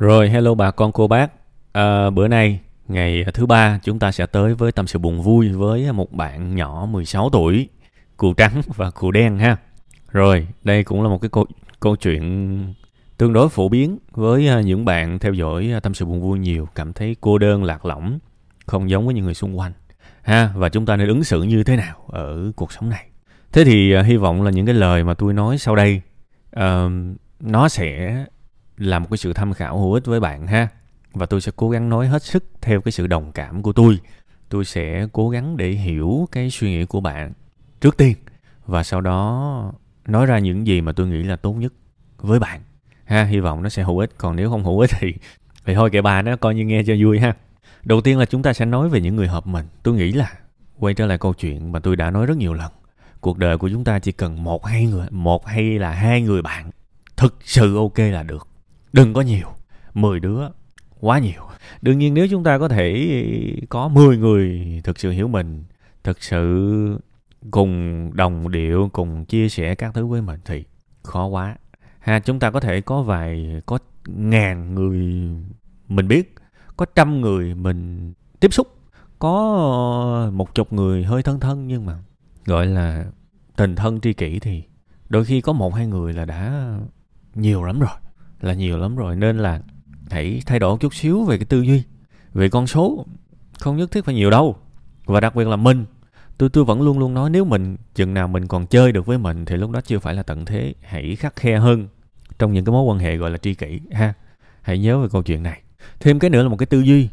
Rồi, hello bà con cô bác. À, bữa nay, ngày thứ ba, chúng ta sẽ tới với tâm sự buồn vui với một bạn nhỏ 16 tuổi, cù trắng và cù đen ha. Rồi, đây cũng là một cái câu câu chuyện tương đối phổ biến với à, những bạn theo dõi à, tâm sự buồn vui nhiều, cảm thấy cô đơn lạc lõng, không giống với những người xung quanh ha và chúng ta nên ứng xử như thế nào ở cuộc sống này. Thế thì à, hy vọng là những cái lời mà tôi nói sau đây uh, nó sẽ là một cái sự tham khảo hữu ích với bạn ha. Và tôi sẽ cố gắng nói hết sức theo cái sự đồng cảm của tôi. Tôi sẽ cố gắng để hiểu cái suy nghĩ của bạn trước tiên. Và sau đó nói ra những gì mà tôi nghĩ là tốt nhất với bạn ha. Hy vọng nó sẽ hữu ích. Còn nếu không hữu ích thì thì thôi kệ bà, nó coi như nghe cho vui ha. Đầu tiên là chúng ta sẽ nói về những người hợp mình. Tôi nghĩ là quay trở lại câu chuyện mà tôi đã nói rất nhiều lần. Cuộc đời của chúng ta chỉ cần một hai người, một hay là hai người bạn thực sự ok là được đừng có nhiều 10 đứa quá nhiều. Đương nhiên nếu chúng ta có thể có 10 người thực sự hiểu mình, thực sự cùng đồng điệu, cùng chia sẻ các thứ với mình thì khó quá. Ha, chúng ta có thể có vài, có ngàn người mình biết, có trăm người mình tiếp xúc, có một chục người hơi thân thân nhưng mà gọi là tình thân tri kỷ thì đôi khi có một hai người là đã nhiều lắm rồi là nhiều lắm rồi, nên là hãy thay đổi chút xíu về cái tư duy, về con số, không nhất thiết phải nhiều đâu. Và đặc biệt là mình, tôi tôi vẫn luôn luôn nói nếu mình, chừng nào mình còn chơi được với mình thì lúc đó chưa phải là tận thế, hãy khắc khe hơn trong những cái mối quan hệ gọi là tri kỷ, ha. Hãy nhớ về câu chuyện này. Thêm cái nữa là một cái tư duy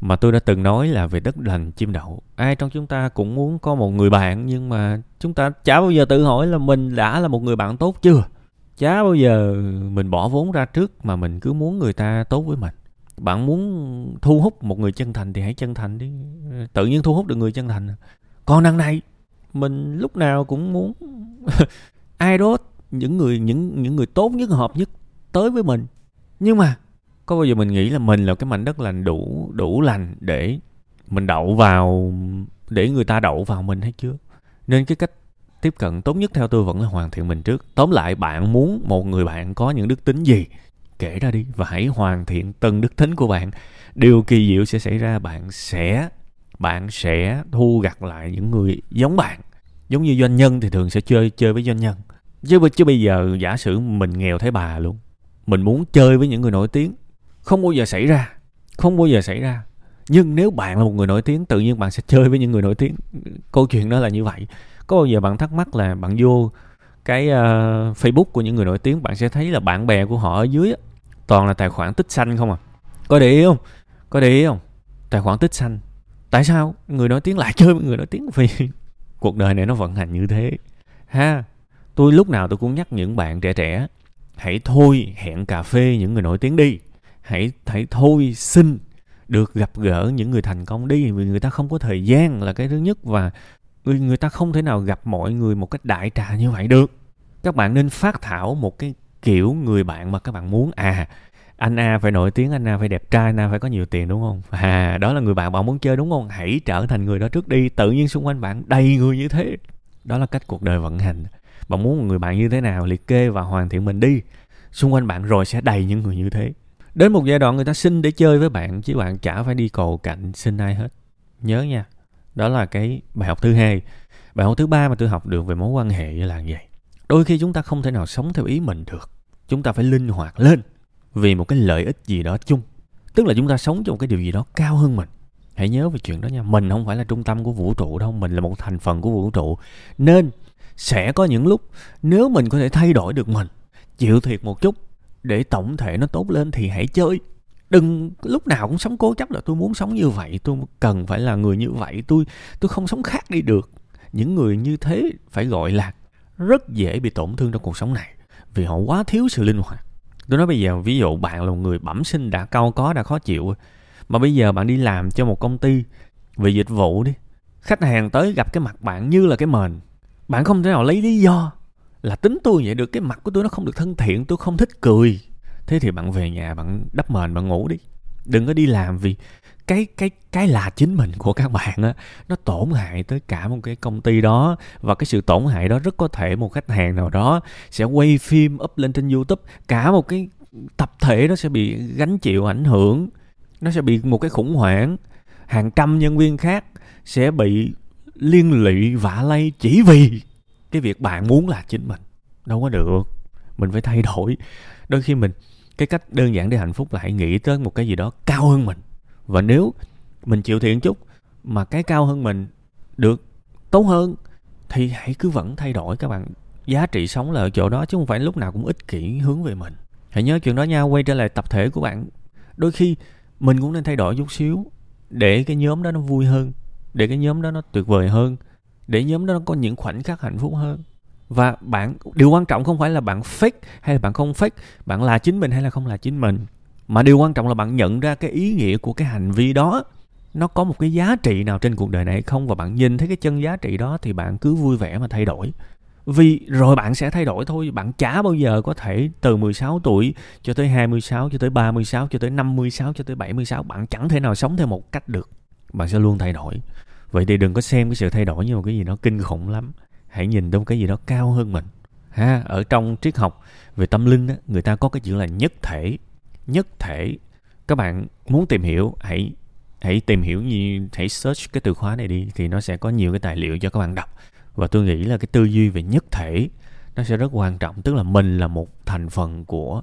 mà tôi đã từng nói là về đất lành chim đậu. Ai trong chúng ta cũng muốn có một người bạn nhưng mà chúng ta chả bao giờ tự hỏi là mình đã là một người bạn tốt chưa? Chả bao giờ mình bỏ vốn ra trước mà mình cứ muốn người ta tốt với mình. Bạn muốn thu hút một người chân thành thì hãy chân thành đi. Tự nhiên thu hút được người chân thành. Còn đằng này, mình lúc nào cũng muốn ai đó những người, những những người tốt nhất, hợp nhất tới với mình. Nhưng mà có bao giờ mình nghĩ là mình là cái mảnh đất lành đủ đủ lành để mình đậu vào, để người ta đậu vào mình hay chưa? Nên cái cách tiếp cận tốt nhất theo tôi vẫn là hoàn thiện mình trước. Tóm lại, bạn muốn một người bạn có những đức tính gì, kể ra đi và hãy hoàn thiện từng đức tính của bạn. Điều kỳ diệu sẽ xảy ra, bạn sẽ bạn sẽ thu gặt lại những người giống bạn. Giống như doanh nhân thì thường sẽ chơi chơi với doanh nhân. Chứ chứ bây giờ giả sử mình nghèo thế bà luôn, mình muốn chơi với những người nổi tiếng, không bao giờ xảy ra, không bao giờ xảy ra. Nhưng nếu bạn là một người nổi tiếng, tự nhiên bạn sẽ chơi với những người nổi tiếng. Câu chuyện đó là như vậy có bao giờ bạn thắc mắc là bạn vô cái uh, Facebook của những người nổi tiếng bạn sẽ thấy là bạn bè của họ ở dưới toàn là tài khoản tích xanh không à? Có để ý không? Có để ý không? Tài khoản tích xanh. Tại sao? Người nổi tiếng lại chơi với người nổi tiếng vì cuộc đời này nó vận hành như thế. Ha tôi lúc nào tôi cũng nhắc những bạn trẻ trẻ hãy thôi hẹn cà phê những người nổi tiếng đi. Hãy hãy thôi xin được gặp gỡ những người thành công đi vì người ta không có thời gian. Là cái thứ nhất. Và người người ta không thể nào gặp mọi người một cách đại trà như vậy được các bạn nên phát thảo một cái kiểu người bạn mà các bạn muốn à anh A phải nổi tiếng, anh A phải đẹp trai, anh A phải có nhiều tiền đúng không? À, đó là người bạn bạn muốn chơi đúng không? Hãy trở thành người đó trước đi, tự nhiên xung quanh bạn đầy người như thế. Đó là cách cuộc đời vận hành. Bạn muốn một người bạn như thế nào, liệt kê và hoàn thiện mình đi. Xung quanh bạn rồi sẽ đầy những người như thế. Đến một giai đoạn người ta xin để chơi với bạn, chứ bạn chả phải đi cầu cạnh xin ai hết. Nhớ nha, đó là cái bài học thứ hai. Bài học thứ ba mà tôi học được về mối quan hệ là vậy. Đôi khi chúng ta không thể nào sống theo ý mình được. Chúng ta phải linh hoạt lên vì một cái lợi ích gì đó chung tức là chúng ta sống trong cái điều gì đó cao hơn mình hãy nhớ về chuyện đó nha mình không phải là trung tâm của vũ trụ đâu mình là một thành phần của vũ trụ nên sẽ có những lúc nếu mình có thể thay đổi được mình, chịu thiệt một chút để tổng thể nó tốt lên thì hãy chơi đừng, lúc nào cũng sống cố chấp là tôi muốn sống như vậy, tôi cần phải là người như vậy, tôi tôi không sống khác đi được. Những người như thế phải gọi là rất dễ bị tổn thương trong cuộc sống này, vì họ quá thiếu sự linh hoạt. Tôi nói bây giờ, ví dụ bạn là một người bẩm sinh đã cao có, đã khó chịu, mà bây giờ bạn đi làm cho một công ty về dịch vụ đi, khách hàng tới gặp cái mặt bạn như là cái mền. Bạn không thể nào lấy lý do là tính tôi vậy được, cái mặt của tôi nó không được thân thiện, tôi không thích cười thế thì bạn về nhà bạn đắp mền bạn ngủ đi. Đừng có đi làm vì cái cái cái là chính mình của các bạn á. Nó tổn hại tới cả một cái công ty đó và cái sự tổn hại đó rất có thể một khách hàng nào đó sẽ quay phim up lên trên youtube. Cả một cái tập thể nó sẽ bị gánh chịu ảnh hưởng, nó sẽ bị một cái khủng hoảng. Hàng trăm nhân viên khác sẽ bị liên lụy vạ lây chỉ vì cái việc bạn muốn là chính mình. Đâu có được. Mình phải thay đổi. Đôi khi mình cái cách đơn giản để hạnh phúc là hãy nghĩ tới một cái gì đó cao hơn mình. Và nếu mình chịu thiện chút mà cái cao hơn mình được tốt hơn, thì hãy cứ vẫn thay đổi các bạn. Giá trị sống là ở chỗ đó chứ không phải lúc nào cũng ích kỷ hướng về mình. Hãy nhớ chuyện đó nha, quay trở lại tập thể của bạn. Đôi khi mình cũng nên thay đổi chút xíu để cái nhóm đó nó vui hơn, để cái nhóm đó nó tuyệt vời hơn, để nhóm đó nó có những khoảnh khắc hạnh phúc hơn và bạn, điều quan trọng không phải là bạn fake hay là bạn không fake, bạn là chính mình hay là không là chính mình. Mà điều quan trọng là bạn nhận ra cái ý nghĩa của cái hành vi đó. Nó có một cái giá trị nào trên cuộc đời này hay không? Và bạn nhìn thấy cái chân giá trị đó thì bạn cứ vui vẻ mà thay đổi. Vì rồi bạn sẽ thay đổi thôi. Bạn chả bao giờ có thể từ 16 tuổi cho tới 26 cho tới 36 cho tới 56 cho tới 76 bạn chẳng thể nào sống theo một cách được. Bạn sẽ luôn thay đổi. Vậy thì đừng có xem cái sự thay đổi như một cái gì đó kinh khủng lắm hãy nhìn đến cái gì đó cao hơn mình. Ha ở trong triết học về tâm linh á, người ta có cái chữ là nhất thể. Nhất thể. Các bạn muốn tìm hiểu hãy hãy tìm hiểu như hãy search cái từ khóa này đi thì nó sẽ có nhiều cái tài liệu cho các bạn đọc. Và tôi nghĩ là cái tư duy về nhất thể nó sẽ rất quan trọng tức là mình là một thành phần của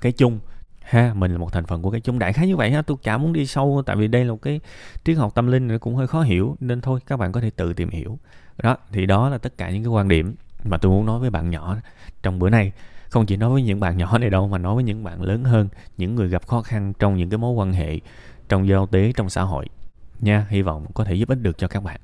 cái chung. Ha mình là một thành phần của cái chung. Đại khái như vậy ha tôi chả muốn đi sâu tại vì đây là một cái triết học tâm linh nó cũng hơi khó hiểu nên thôi các bạn có thể tự tìm hiểu đó, thì đó là tất cả những cái quan điểm mà tôi muốn nói với bạn nhỏ trong bữa nay, không chỉ nói với những bạn nhỏ này đâu, mà nói với những bạn lớn hơn, những người gặp khó khăn trong những cái mối quan hệ, trong giao tế, trong xã hội. Nha, hy vọng có thể giúp ích được cho các bạn.